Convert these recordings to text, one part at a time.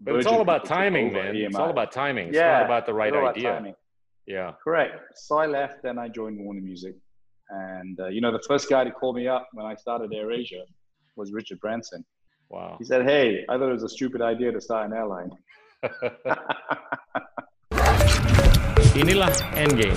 But it's all about timing, man. EMI. It's all about timing. It's yeah, not about the right idea. Yeah. Correct. So I left, I joined Warner Music. And, uh, you know, the first guy to call me up when I started AirAsia was Richard Branson. Wow. He said, hey, I thought it was a stupid idea to start an airline. Inilah Endgame.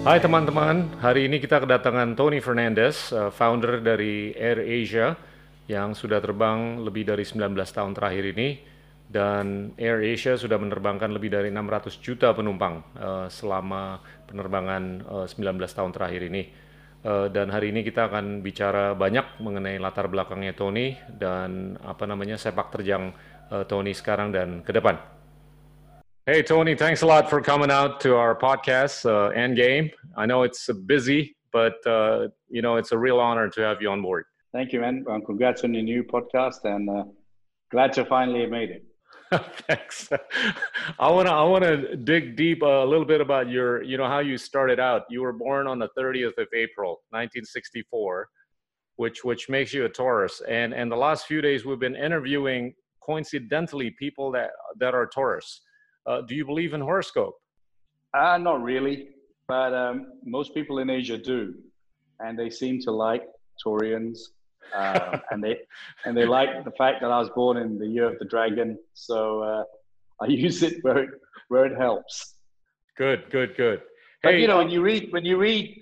Hai teman-teman, hari ini kita kedatangan Tony Fernandez, uh, founder dari Air Asia yang sudah terbang lebih dari 19 tahun terakhir ini dan Air Asia sudah menerbangkan lebih dari 600 juta penumpang uh, selama penerbangan uh, 19 tahun terakhir ini. Uh, dan hari ini kita akan bicara banyak mengenai latar belakangnya Tony dan apa namanya sepak terjang uh, Tony sekarang dan ke depan. Hey Tony, thanks a lot for coming out to our podcast uh, Endgame. I know it's busy, but uh, you know it's a real honor to have you on board. Thank you, man. Um, congrats on your new podcast, and uh, glad to finally have made it. Thanks. I want to I want to dig deep a little bit about your you know how you started out. You were born on the 30th of April, 1964, which which makes you a Taurus. And and the last few days we've been interviewing coincidentally people that that are Taurus. Uh, do you believe in horoscope? Uh, not really, but um, most people in Asia do, and they seem to like Taurians, uh, and they and they like the fact that I was born in the year of the dragon. So uh, I use it where it where it helps. Good, good, good. But you know, when you read when you read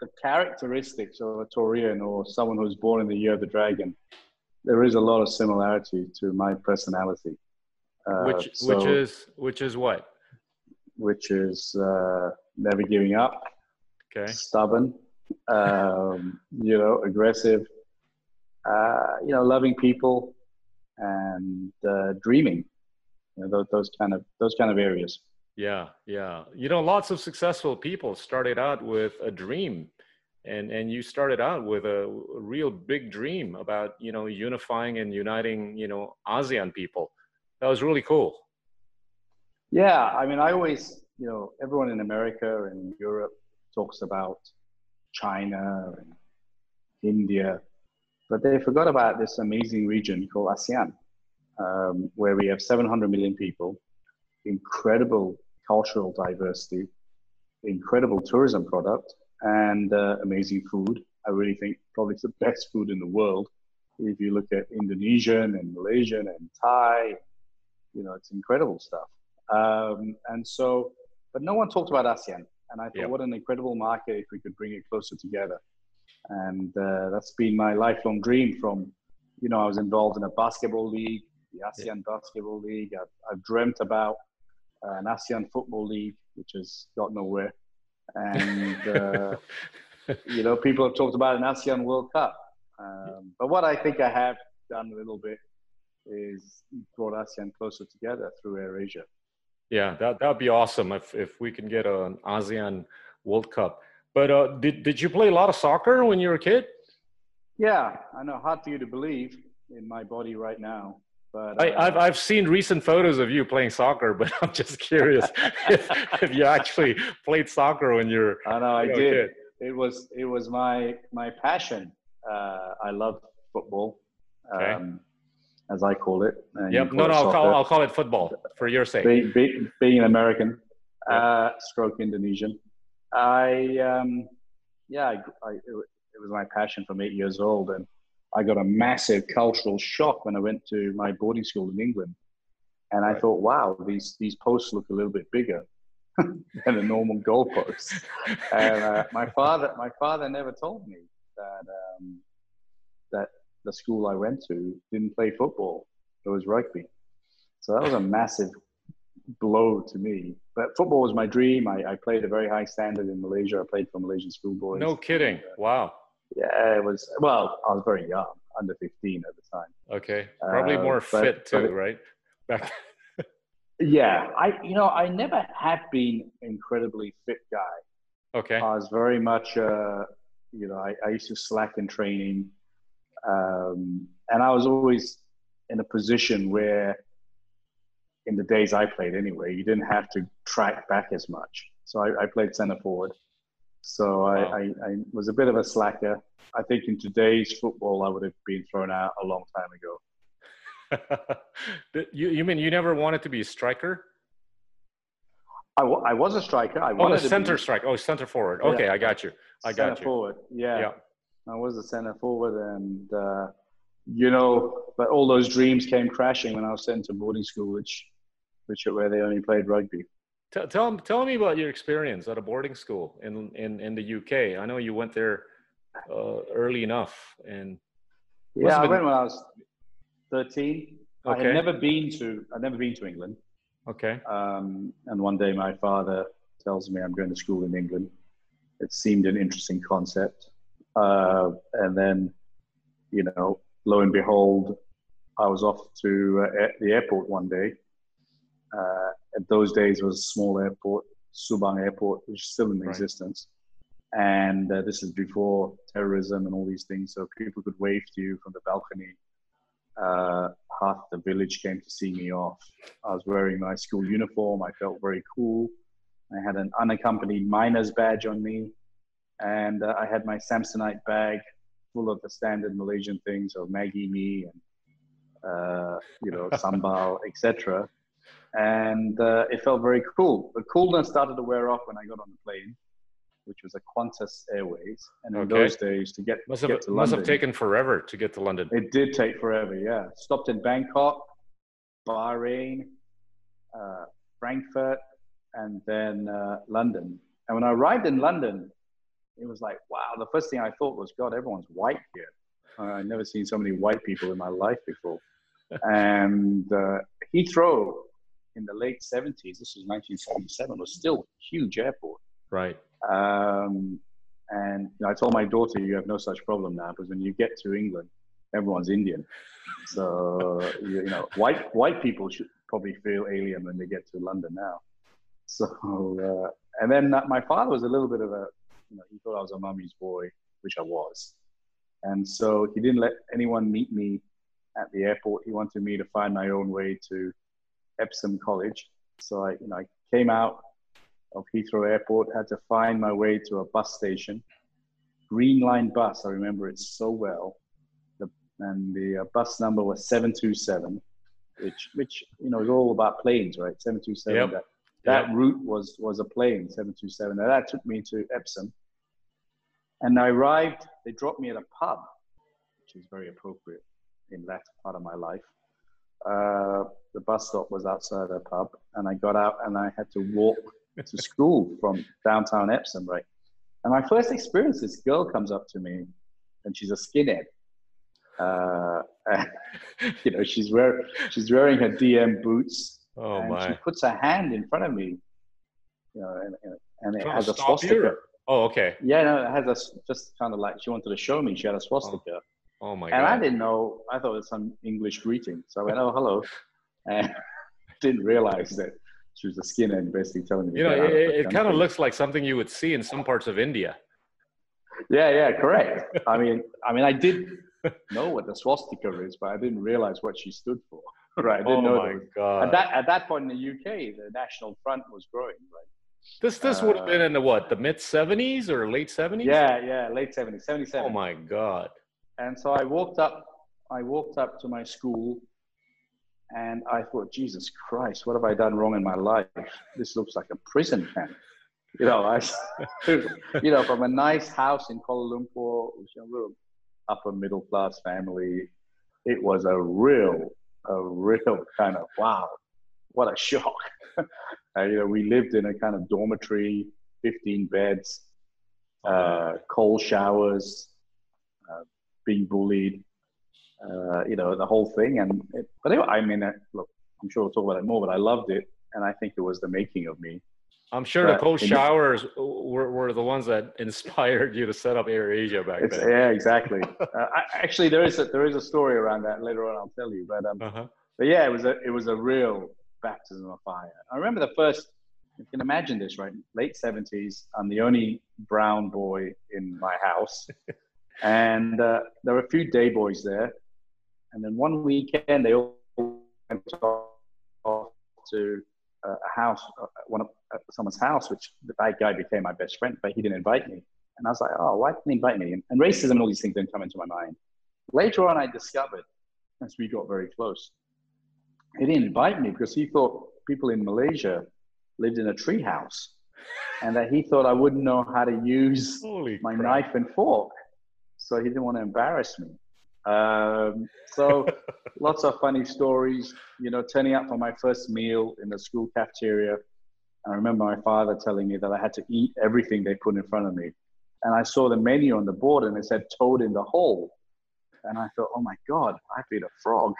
the characteristics of a Taurian or someone who's born in the year of the dragon, there is a lot of similarity to my personality. Uh, which so, which is which is what? Which is uh, never giving up. Okay. Stubborn. Um, you know, aggressive. Uh, you know, loving people and uh, dreaming. You know, those, those kind of those kind of areas. Yeah, yeah. You know, lots of successful people started out with a dream and and you started out with a, a, real big dream about you know unifying and uniting you know ASEAN people that was really cool. Yeah, I mean, I always, you know, everyone in America and Europe talks about China and India, but they forgot about this amazing region called ASEAN, um, where we have 700 million people, incredible cultural diversity, incredible tourism product, and uh, amazing food. I really think probably it's the best food in the world. If you look at Indonesian and Malaysian and Thai you know, it's incredible stuff. Um, and so, but no one talked about ASEAN. And I thought, what an incredible market if we could bring it closer together. And uh, that's been my lifelong dream from, you know, I was involved in a basketball league, the ASEAN Basketball League. I've, I've dreamt about uh, an ASEAN Football League, which has got nowhere. And, uh, you know, people have talked about an ASEAN World Cup. Um, but what I think I have done a little bit is brought ASEAN closer together through AirAsia. Yeah, that that'd be awesome if if we can get an ASEAN World Cup. But uh, did did you play a lot of soccer when you were a kid? Yeah, I know. Hard for you to believe in my body right now. But uh, I, have I've seen recent photos of you playing soccer, but I'm just curious if, if you actually played soccer when you're. I know I did. It was it was my my passion. Uh, I love football. Okay. Um, as I call it. yep. No, no, I'll call, I'll call, it football for your sake. Be, be, being an American, uh, stroke Indonesian, I, um, yeah, I, I, it was my passion from eight years old. And I got a massive cultural shock when I went to my boarding school in England. And I thought, wow, these, these posts look a little bit bigger than a normal goalpost. and uh, my father, my father never told me that, um, that the school I went to didn't play football. It was rugby. So that was a massive blow to me. Football was my dream. I, I played a very high standard in Malaysia. I played for Malaysian schoolboys. No kidding. And, uh, wow. Yeah, it was, well, I was very young, under 15 at the time. Okay. Probably uh, more but, fit too, right? Back. yeah. I, you know, I never have been incredibly fit guy. Okay. I was very much, uh, you know, I, I used to slack in training. Um, and I was always in a position where, in the days I played anyway, you didn't have to track back as much. So I, I played center forward. So I, I, I, was a bit of a slacker. I think in today's football, I would have been thrown out a long time ago. you, you mean you never wanted to be a striker? I, w- I was a striker. I oh, the center be, strike. Oh, center forward. Okay, yeah. I got you. I got center you. forward. Yeah. yeah. I was a center forward, and uh, you know, but all those dreams came crashing when I was sent to boarding school, which, which where they only played rugby. Tell, tell, tell me about your experience at a boarding school in, in, in the UK. I know you went there uh, early enough. and Yeah, I went when I was 13. Okay. I had never been to, I'd never been to England. Okay. Um, and one day my father tells me I'm going to school in England. It seemed an interesting concept. Uh, and then, you know, lo and behold, I was off to uh, the airport one day uh, at those days was a small airport, Subang Airport, which is still in right. existence. And uh, this is before terrorism and all these things, so people could wave to you from the balcony. Uh, half the village came to see me off. I was wearing my school uniform. I felt very cool. I had an unaccompanied minor's badge on me, and uh, I had my Samsonite bag full of the standard Malaysian things of Maggi mee and uh, you know sambal, etc and uh, it felt very cool. The coolness started to wear off when I got on the plane, which was a Qantas Airways. And in okay. those days, to get, must have, get to must London, have taken forever to get to London. It did take forever, yeah. Stopped in Bangkok, Bahrain, uh, Frankfurt, and then uh, London. And when I arrived in London, it was like, wow, the first thing I thought was, God, everyone's white here. Uh, I've never seen so many white people in my life before. and uh, Heathrow in the late 70s, this was 1977, was still a huge airport. Right. Um, and you know, I told my daughter, you have no such problem now, because when you get to England, everyone's Indian. So, you, know, white, white people should probably feel alien when they get to London now. So, uh, and then my father was a little bit of a, you know, he thought I was a mummy's boy, which I was. And so he didn't let anyone meet me at the airport. He wanted me to find my own way to Epsom College. So I, you know, I came out of Heathrow Airport, had to find my way to a bus station. Green Line bus, I remember it so well. The, and the uh, bus number was 727, which, which you know, is all about planes, right? 727. Yep. That, that yep. route was, was a plane, 727. And that took me to Epsom. And I arrived, they dropped me at a pub, which is very appropriate in that part of my life. Uh, the bus stop was outside a pub, and I got out and I had to walk to school from downtown Epsom, right? And my first experience, this girl comes up to me, and she's a skinhead. Uh, and, you know, she's wearing she's wearing her DM boots, oh, and my. she puts her hand in front of me, you know, and, and it has a swastika. Oh, okay. Yeah, no, it has a just kind of like she wanted to show me she had a swastika. Oh. Oh my and god! And I didn't know. I thought it was some English greeting. So I went, "Oh, hello," and didn't realize that she was a skinhead, and basically telling me. You know, it, it kind of looks like something you would see in some parts of India. Yeah, yeah, correct. I mean, I mean, I did know what the swastika is, but I didn't realize what she stood for. Right? I didn't oh know my god! At that at that point in the UK, the National Front was growing, right? This this uh, would have been in the what the mid seventies or late seventies? Yeah, yeah, late seventies, seventy seven. Oh my god! And so I walked up, I walked up to my school and I thought, Jesus Christ, what have I done wrong in my life? This looks like a prison camp. You know, I, you know, from a nice house in Kuala Lumpur, which is a little upper middle class family, it was a real, a real kind of wow, what a shock. uh, you know, we lived in a kind of dormitory, 15 beds, uh, cold showers, uh, being bullied, uh, you know, the whole thing. And it, but anyway, I mean, uh, look, I'm sure we'll talk about it more, but I loved it, and I think it was the making of me. I'm sure but the cold showers the, were, were the ones that inspired you to set up Air Asia back then. Yeah, exactly. uh, I, actually, there is a there is a story around that later on. I'll tell you, but um, uh-huh. but yeah, it was a it was a real baptism of fire. I remember the first. You can imagine this, right? Late 70s. I'm the only brown boy in my house. And uh, there were a few day boys there. And then one weekend, they all went off to a house, uh, one of uh, someone's house, which that guy became my best friend, but he didn't invite me. And I was like, oh, why didn't he invite me? And, and racism and all these things didn't come into my mind. Later on, I discovered, as we got very close, he didn't invite me because he thought people in Malaysia lived in a tree house and that he thought I wouldn't know how to use Holy my crap. knife and fork. So he didn't want to embarrass me. Um, so lots of funny stories, you know, turning up for my first meal in the school cafeteria. I remember my father telling me that I had to eat everything they put in front of me. And I saw the menu on the board and it said toad in the hole. And I thought, oh my God, I've been a frog.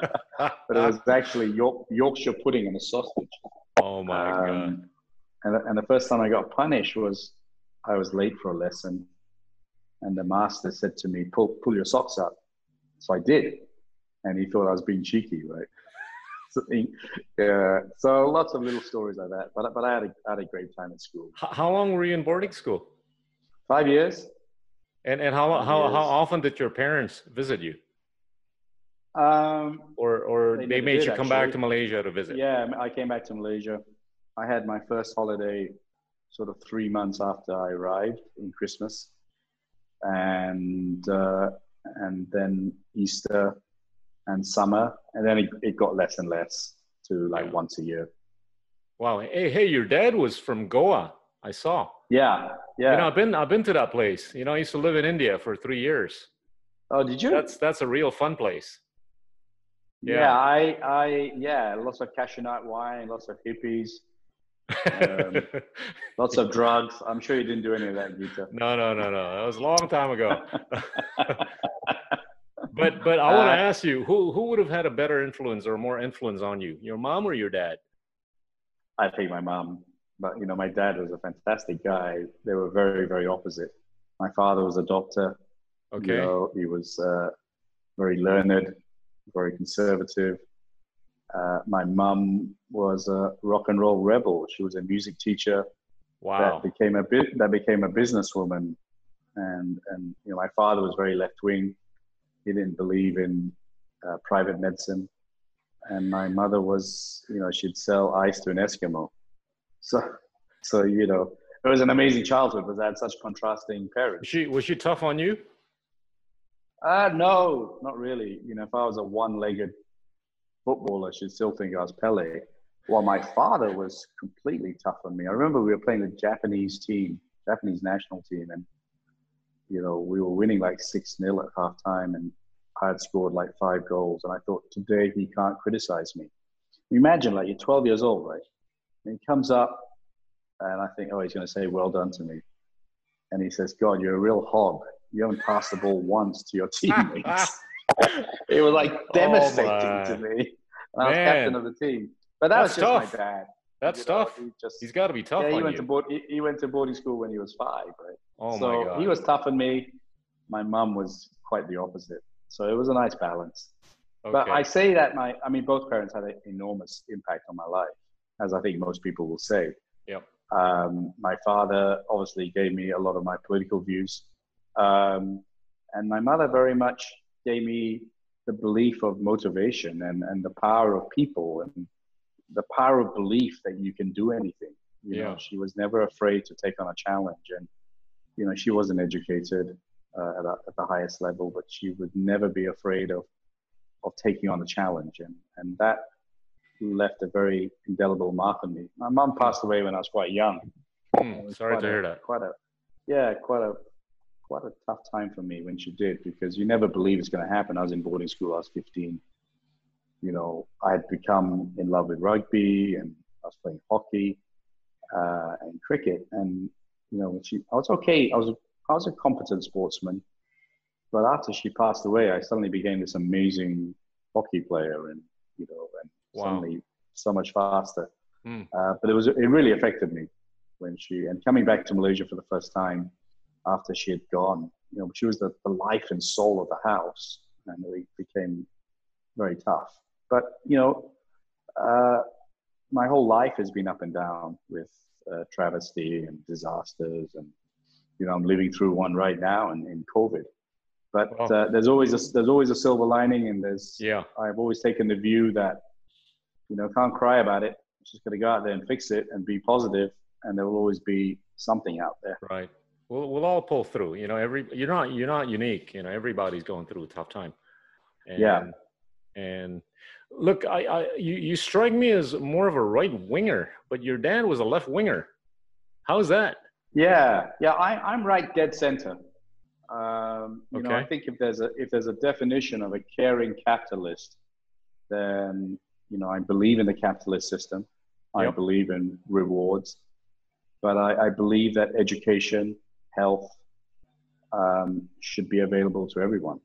but it was actually York, Yorkshire pudding and a sausage. oh my god. Um, and, the- and the first time I got punished was I was late for a lesson. And the master said to me, pull, pull your socks up. So I did. And he thought I was being cheeky, right? so, yeah, so lots of little stories like that. But, but I, had a, I had a great time at school. How long were you in boarding school? Five years. And and how how how often did your parents visit you, Um, or or They they, made did, you come back to Malaysia to visit? Yeah, I came back to Malaysia. I had my first holiday sort of three months after I arrived in Christmas, and uh, and then Easter and summer, and then it, it got less and less to like Yeah. once a year. Wow. Hey hey, your dad was from Goa. I saw. Yeah, yeah. You know, I've been I've been to that place. You know, I used to live in India for three years. oh, did you? That's that's a real fun place. Yeah. yeah. I, I, yeah, lots of cashew nut wine, lots of hippies, Um, lots of drugs. I'm sure you didn't do any of that, Gita. no, no, no, no. That was a long time ago. but but I want to Uh, ask you, who who would have had a better influence or more influence on you, your mom or your dad? I think my mom, but you know, my dad was a fantastic guy. They were very, very opposite. My father was a doctor. Okay. You know, he was uh, very learned, very conservative. Uh, my mum was a rock and roll rebel. She was a music teacher Wow. that became a bit that became a businesswoman, and and you know, my father was very left wing. He didn't believe in uh, private medicine, and my mother was, you know, she'd sell ice to an Eskimo. So, so you know, it was an amazing childhood because I had such contrasting Was parents. she was she tough on you? Uh, no, not really. You know, if I was a one-legged footballer, she'd still think I was Pele. While my father was completely tough on me. I remember we were playing the Japanese team, Japanese national team, and you know we were winning like six 0 at halftime, and I had scored like five goals, and I thought today he can't criticize me. Imagine like you're 12 years old, right? And he comes up, and I think, oh, he's going to say well done to me, and he says, God, you're a real hog. You haven't passed the ball once to your teammates. it was like devastating to Oh, my. me. And I was Man. captain of the team. But that That's was just tough. my dad. That's You know, tough. He just, He's got to be tough yeah, he went you. to board. He, he went to boarding school when he was five, right? oh so my god. he was tough on me. My mum was quite the opposite. So it was a nice balance. But I say that my, I mean, both parents had an enormous impact on my life, as I think most people will say. Yep. Um, my father obviously gave me a lot of my political views. Um, and my mother very much gave me the belief of motivation and, and the power of people and the power of belief that you can do anything. You Yeah. know, she was never afraid to take on a challenge. And, you know, she wasn't educated uh, at, a, at the highest level, but she would never be afraid of, of taking on a challenge. And, and that left a very indelible mark on me. My mum passed away when I was quite young. Was sorry quite to a- hear that. Quite a, yeah, quite a, quite a tough time for me when she did because you never believe it's going to happen. I was in boarding school. I was 15. You know, I had become in love with rugby and I was playing hockey uh, and cricket. And you know, when she, I was okay. I was, a, I was a competent sportsman. But after she passed away, I suddenly became this amazing hockey player, and you know, and Wow. suddenly so much faster. Hmm. Uh, but it was it really affected me when she and coming back to Malaysia for the first time after she had gone. You know, she was the, the life and soul of the house, and it became very tough. But you know, uh, my whole life has been up and down with uh, travesty and disasters, and you know, I'm living through one right now in, in COVID. But uh, there's always a there's always a silver lining, and there's Yeah. I've always taken the view that you know can't cry about it. I'm just got to go out there and fix it and be positive, and there will always be something out there. Right. We'll we'll all pull through. You know, every you're not you're not unique. You know, everybody's going through a tough time. And, yeah. And look, I, I you you strike me as more of a right winger, but your dad was a left winger. How's that? Yeah, yeah. I, I'm right dead center. Um, you okay. know, I think if there's a if there's a definition of a caring capitalist, then you know I believe in the capitalist system. I believe in rewards, but I, I believe that education, health, um, should be available to everyone.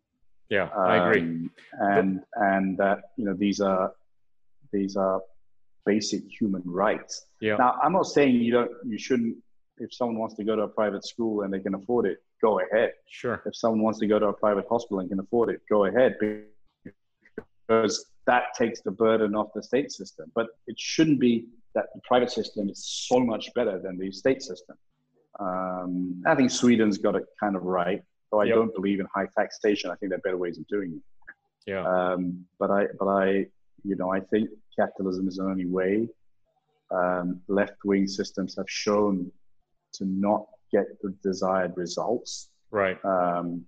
Yeah, um, I agree. Um, and but, and that you know these are these are basic human rights. Yeah. Now I'm not saying you don't you shouldn't if someone wants to go to a private school and they can afford it, go ahead. Sure. If someone wants to go to a private hospital and can afford it, go ahead because that takes the burden off the state system. But it shouldn't be that the private system is so much better than the state system. Um, I think Sweden's got it kind of right, though I yep. don't believe in high taxation. I think there are better ways of doing it. Yeah. Um, but I, but I, you know, I think capitalism is the only way. Um, left-wing systems have shown to not get the desired results. Right. Um,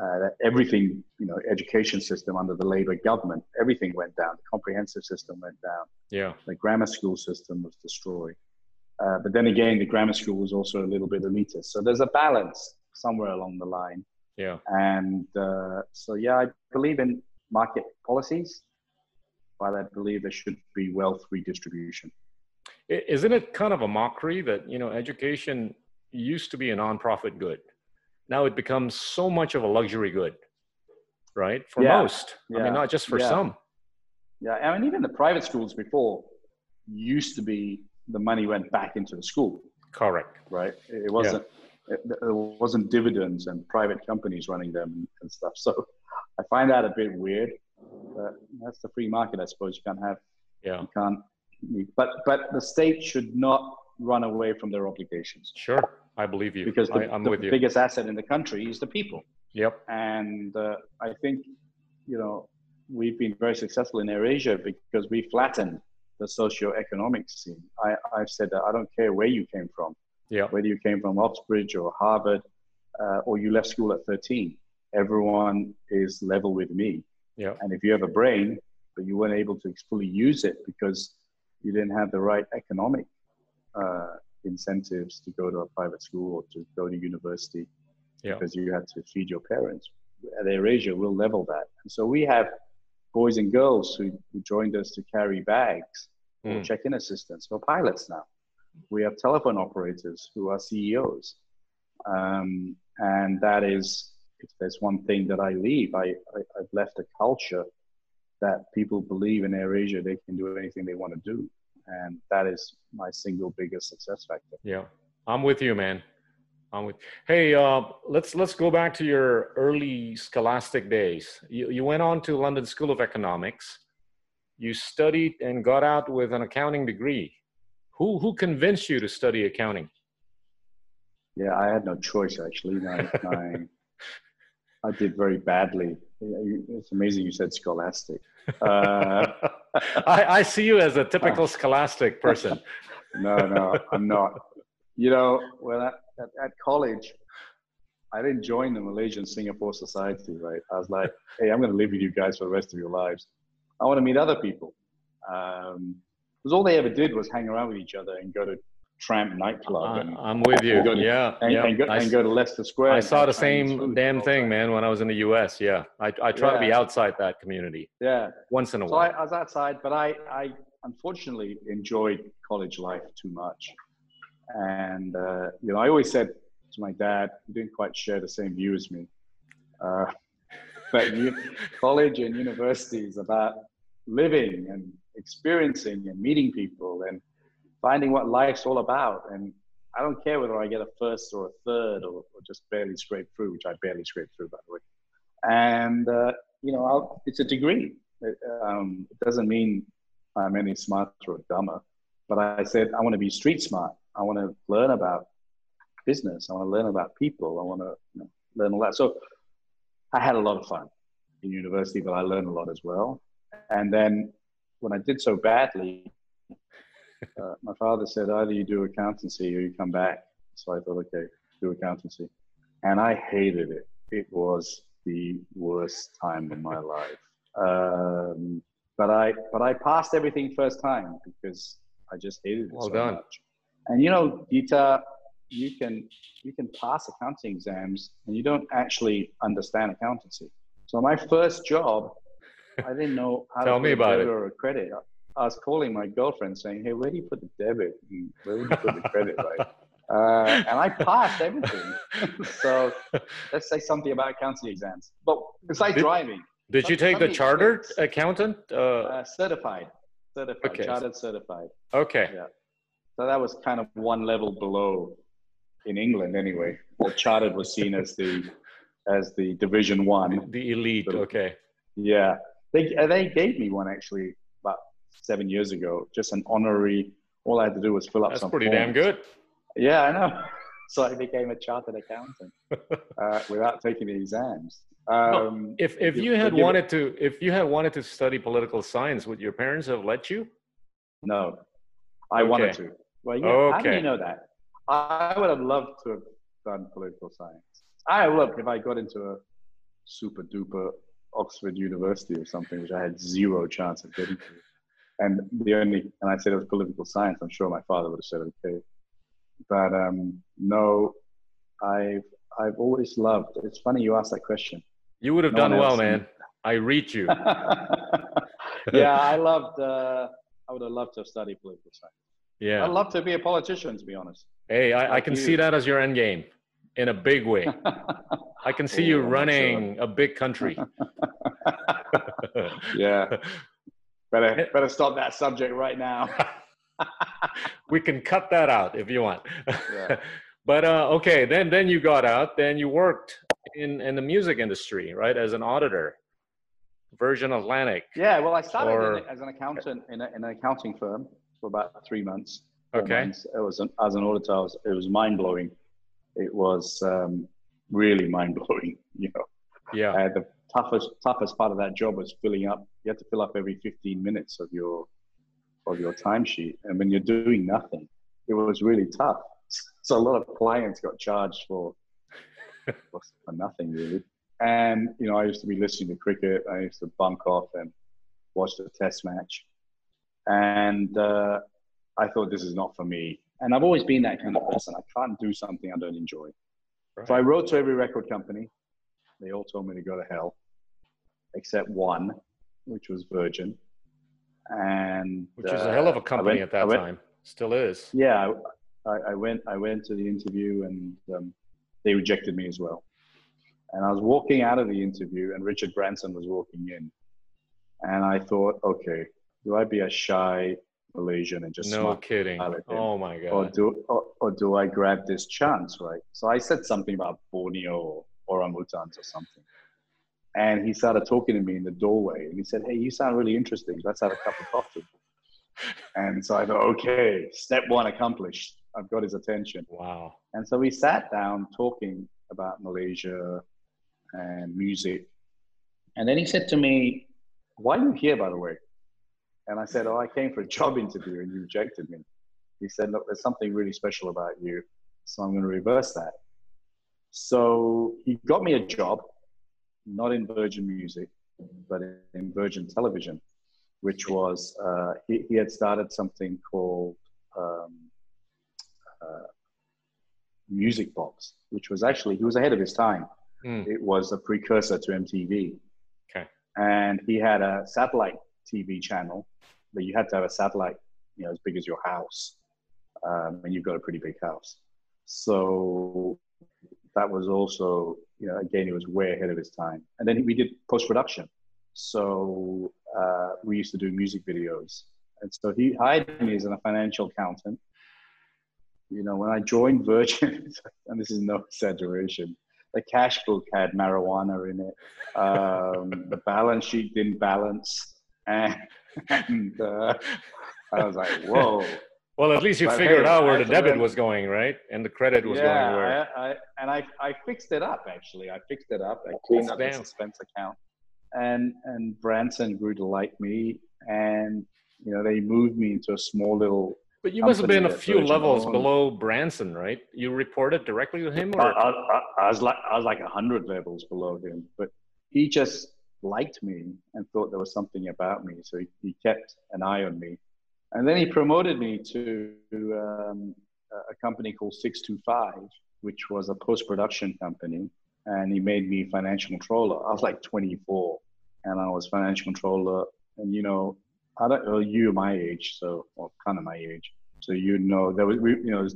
uh, everything, you know, education system under the Labour government, everything went down. The comprehensive system went down. Yeah. The grammar school system was destroyed. Uh, but then again, the grammar school was also a little bit elitist. So there's a balance somewhere along the line. Yeah. And uh, so, yeah, I believe in market policies, but I believe there should be wealth redistribution. Isn't it kind of a mockery that, you know, education used to be a nonprofit good? Now it becomes so much of a luxury good, right? For yeah. most. Yeah. I mean, not just for yeah. some. Yeah. I mean, even the private schools before used to be the money went back into the school. Correct. Right. It wasn't, it, it wasn't dividends and private companies running them and stuff. So I find that a bit weird. But that's the free market, I suppose. You can't have, yeah. you can't but but the state should not run away from their obligations. Sure, I believe you. Because the, I, the with you. biggest asset in the country is the people. Yep. And uh, I think you know we've been very successful in AirAsia because we flattened the socio-economic scene. I, I've said that I don't care where you came from. Yeah. Whether you came from Oxbridge or Harvard, uh, or you left school at 13, everyone is level with me. Yeah. And if you have a brain, but you weren't able to fully use it because you didn't have the right economic uh, incentives to go to a private school or to go to university yeah. because you had to feed your parents. At AirAsia, we'll level that. And so we have boys and girls who, who joined us to carry bags mm. or check-in assistants or pilots now. We have telephone operators who are CEOs. Um, and that is, if there's one thing that I leave, I, I, I've left a culture that people believe in AirAsia they can do anything they want to do. And that is my single biggest success factor. Yeah. I'm with you, man. I'm with Hey, uh, let's let's go back to your early scholastic days. You you went on to London School of Economics. You studied and got out with an accounting degree. Who who convinced you to study accounting? Yeah, I had no choice actually. My, my I did very badly. It's amazing you said scholastic. Uh, I, I, see you as a typical scholastic person. no, no, I'm not. You know, when I, at, at, college, I didn't join the Malaysian Singapore Society, right? I was like, hey, I'm going to live with you guys for the rest of your lives. I want to meet other people. Um, because all they ever did was hang around with each other and go to tramp nightclub. And, I'm with you. To, yeah, and, yeah. And, go, and, go, to Leicester Square. I saw the same damn thing, man, when I was in the U.S. Yeah, I, I try yeah. to be outside that community. Yeah, once in a so while. I, I was outside, but I, I unfortunately enjoyed college life too much, and uh, you know, I always said to my dad, he didn't quite share the same view as me. Uh, but college and university is about living and experiencing and meeting people and finding what life's all about. And I don't care whether I get a first or a third or, or just barely scrape through, which I barely scrape through, by the way. And, uh, you know, I'll, it's a degree. It, um, it doesn't mean I'm any smarter or dumber. But I said, I want to be street smart. I want to learn about business. I want to learn about people. I want to you know, learn all that. So I had a lot of fun in university, but I learned a lot as well. And then when I did so badly, uh, my father said either you do accountancy or you come back. So I thought, okay, do accountancy, and I hated it. It was the worst time of my life. Um, but I but I passed everything first time because I just hated it well so done. much. And you know, you can you can pass accounting exams and you don't actually understand accountancy. So my first job, I didn't know how Tell to me about debit it. or a credit. I was calling my girlfriend saying, "Hey, where do you put the debit? Where do you put the credit?" Right? Uh, and I passed everything. so let's say something about accounting exams. But it's like Did- driving. Did you take the chartered accountant? Uh, Uh, certified, certified, Okay. chartered certified. okay. Yeah. So that was kind of one level below in England anyway. The chartered was seen as the as the division one. The elite. Of- Okay. Yeah. They they gave me one actually about seven years ago, just an honorary all I had to do was fill up That's some pretty damn good. Yeah, I know. So I became a chartered accountant uh, without taking the exams. Um, If if you- you had wanted to if you had wanted to study political science, would your parents have let you? No, I wanted to. Well, yeah. How do you know that? I would have loved to have done political science. I look if I got into a super duper Oxford University or something, which I had zero chance of getting to, and the only and I said it was political science. I'm sure my father would have said okay, but um, no, I've I've always loved. It's funny you asked that question. You would have No done well, man. I reach you. yeah, I loved. Uh, I would have loved to have studied political science. Yeah. I'd love to be a politician, to be honest. Hey, I, I can you. see that as your end game in a big way. I can see you Oh, running a big country. yeah, better better stop that subject right now. we can cut that out if you want. Yeah. but uh, okay, then then you got out. Then you worked in in the music industry, right, as an auditor, Virgin Atlantic. Yeah, well, I started Or- in, as an accountant in, a, in an accounting firm for about three months. Okay. months. It was an, as an auditor. Was, it was mind blowing. It was um, really mind blowing. You know, Yeah. uh, the toughest toughest part of that job was filling up. You had to fill up every 15 minutes of your of your timesheet, and when you're doing nothing, it was really tough. So a lot of clients got charged for for, for nothing really. And you know, I used to be listening to cricket. I used to bunk off and watch the test match, and uh, I thought this is not for me. And I've always been that kind of person. I can't do something I don't enjoy. So I wrote to every record company. They all told me to go to hell, except one, which was Virgin. And Which is a hell of a company went- at that went- time. Still is. Yeah, I, I went. I went to the interview, and um, they rejected me as well. And I was walking out of the interview, and Richard Branson was walking in, and I thought, okay, do I be a shy Malaysian and just No kidding. Oh my god! or do or, or do I grab this chance, right? So I said something about Borneo or orangutans or something. And he started talking to me in the doorway and he said, Hey, you sound really interesting. Let's have a cup of coffee. And so I thought, okay, step one accomplished. I've got his attention. Wow. And so we sat down talking about Malaysia and music. And then he said to me, Why are you here, by the way? And I said, Oh, I came for a job interview and you rejected me. He said, Look, there's something really special about you. So I'm going to reverse that. So he got me a job, not in Virgin Music, but in Virgin Television, which was, uh, he, he had started something called um, uh, Music Box, which was actually, he was ahead of his time. Hmm. It was a precursor to MTV. Okay. And he had a satellite TV channel, but you had to have a satellite, you know, as big as your house. Um, and you've got a pretty big house. So that was also, you know, again, he was way ahead of his time. And then we did post production. So uh, we used to do music videos. And so he hired me as a financial accountant. You know, when I joined Virgin, and this is no exaggeration, the cash book had marijuana in it. Um, the balance sheet didn't balance. And, and uh, I was like, whoa. Well, at least you But figured hey, out where I the debit was going, right? And the credit was going where. I, I, and I, I fixed it up actually. I fixed it up. I cleaned up the suspense account, and and Branson grew to like me, and you know they moved me into a small little But you must have been a few levels below Branson, right? You reported directly to him, or I, I, I was like I was like a hundred levels below him, but he just liked me and thought there was something about me, so he, he kept an eye on me, and then he promoted me to um, a company called Six Two Five, which was a post production company, and he made me financial controller. I was like 24, and I was financial controller, and you know I don't know, you my age, so well, kind of my age. So you know there was, we, you know,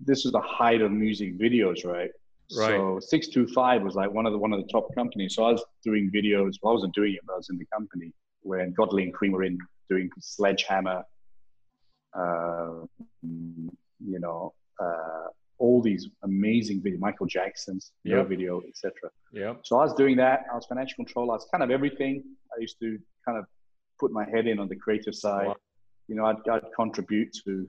this is the height of music videos, right? Right. So six two five was like one of the one of the top companies. So I was doing videos. Well, I wasn't doing it, but I was in the company when Godley and Creme were in doing Sledgehammer. Uh, you know, uh, all these amazing video, Michael Jackson's yep. video, etc. Yeah. So I was doing that. I was financial controller. I was kind of everything. I used to kind of put my head in on the creative side. Wow. You know, I'd, I'd contribute to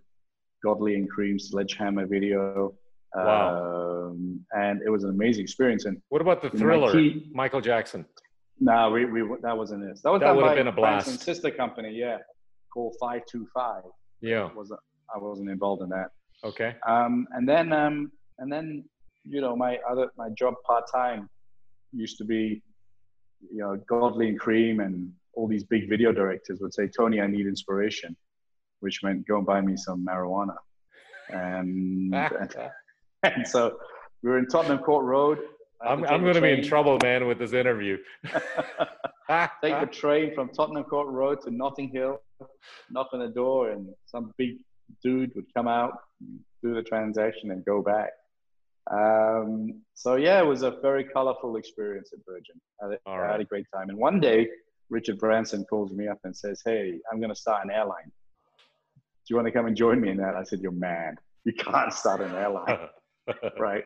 Godley and Creme Sledgehammer video. Wow. Um, and it was an amazing experience. And what about the thriller, key, Michael Jackson? No, we, we that wasn't it. That was that would have been a blast. Sister company, yeah, called Five Two Five. Yeah, wasn't I wasn't involved in that. Okay. Um, and then um, and then you know my other my job part time used to be you know Godley and Creme and all these big video directors would say, Tony, I need inspiration, which meant go and buy me some marijuana. And, and, and so we were in Tottenham Court Road. I'm, I'm going to be in trouble, man, with this interview. take the train from Tottenham Court Road to Notting Hill, knock on the door, and some big dude would come out, do the transaction, and go back. Um, so yeah, it was a very colorful experience at Virgin. I I had a great time. And one day, Richard Branson calls me up and says, Hey, I'm going to start an airline. Do you want to come and join me in that? I said, You're mad. You can't start an airline. Right.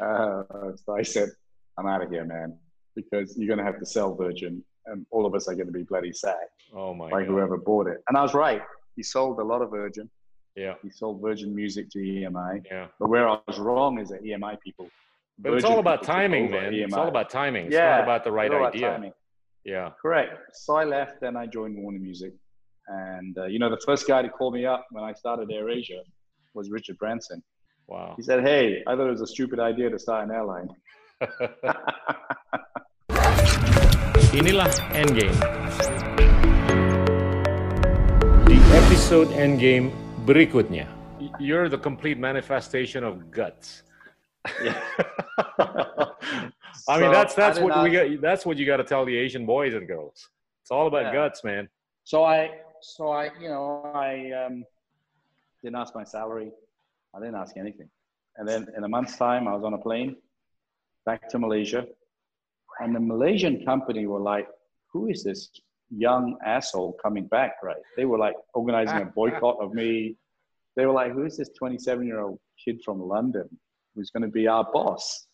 Uh, so I said, I'm out of here, man, because you're going to have to sell Virgin and all of us are going to be bloody sad. Oh, my By God. whoever bought it. And I was right. He sold a lot of Virgin. Yeah. He sold Virgin Music to EMI. Yeah. But where I was wrong is that EMI people. But Virgin it's all about timing, man. EMI. It's all about timing. It's yeah, not about the right idea. Yeah. Correct. So I left and I joined Warner Music. And, uh, you know, the first guy to call me up when I started AirAsia was Richard Branson. Wow. He said, Hey, I thought it was a stupid idea to start an airline. Inilah Endgame. The episode Endgame berikutnya. You're the complete manifestation of guts. Yeah. I mean, that's that's what not, we got. That's what you got to tell the Asian boys and girls. It's all about yeah. guts, man. So I, so I, you know, I um, didn't ask my salary. I didn't ask anything. And then in a month's time, I was on a plane back to Malaysia, and the Malaysian company were like, "Who is this young asshole coming back?" Right? They were like organizing a boycott of me. They were like, "Who is this 27-year-old kid from London who's going to be our boss?"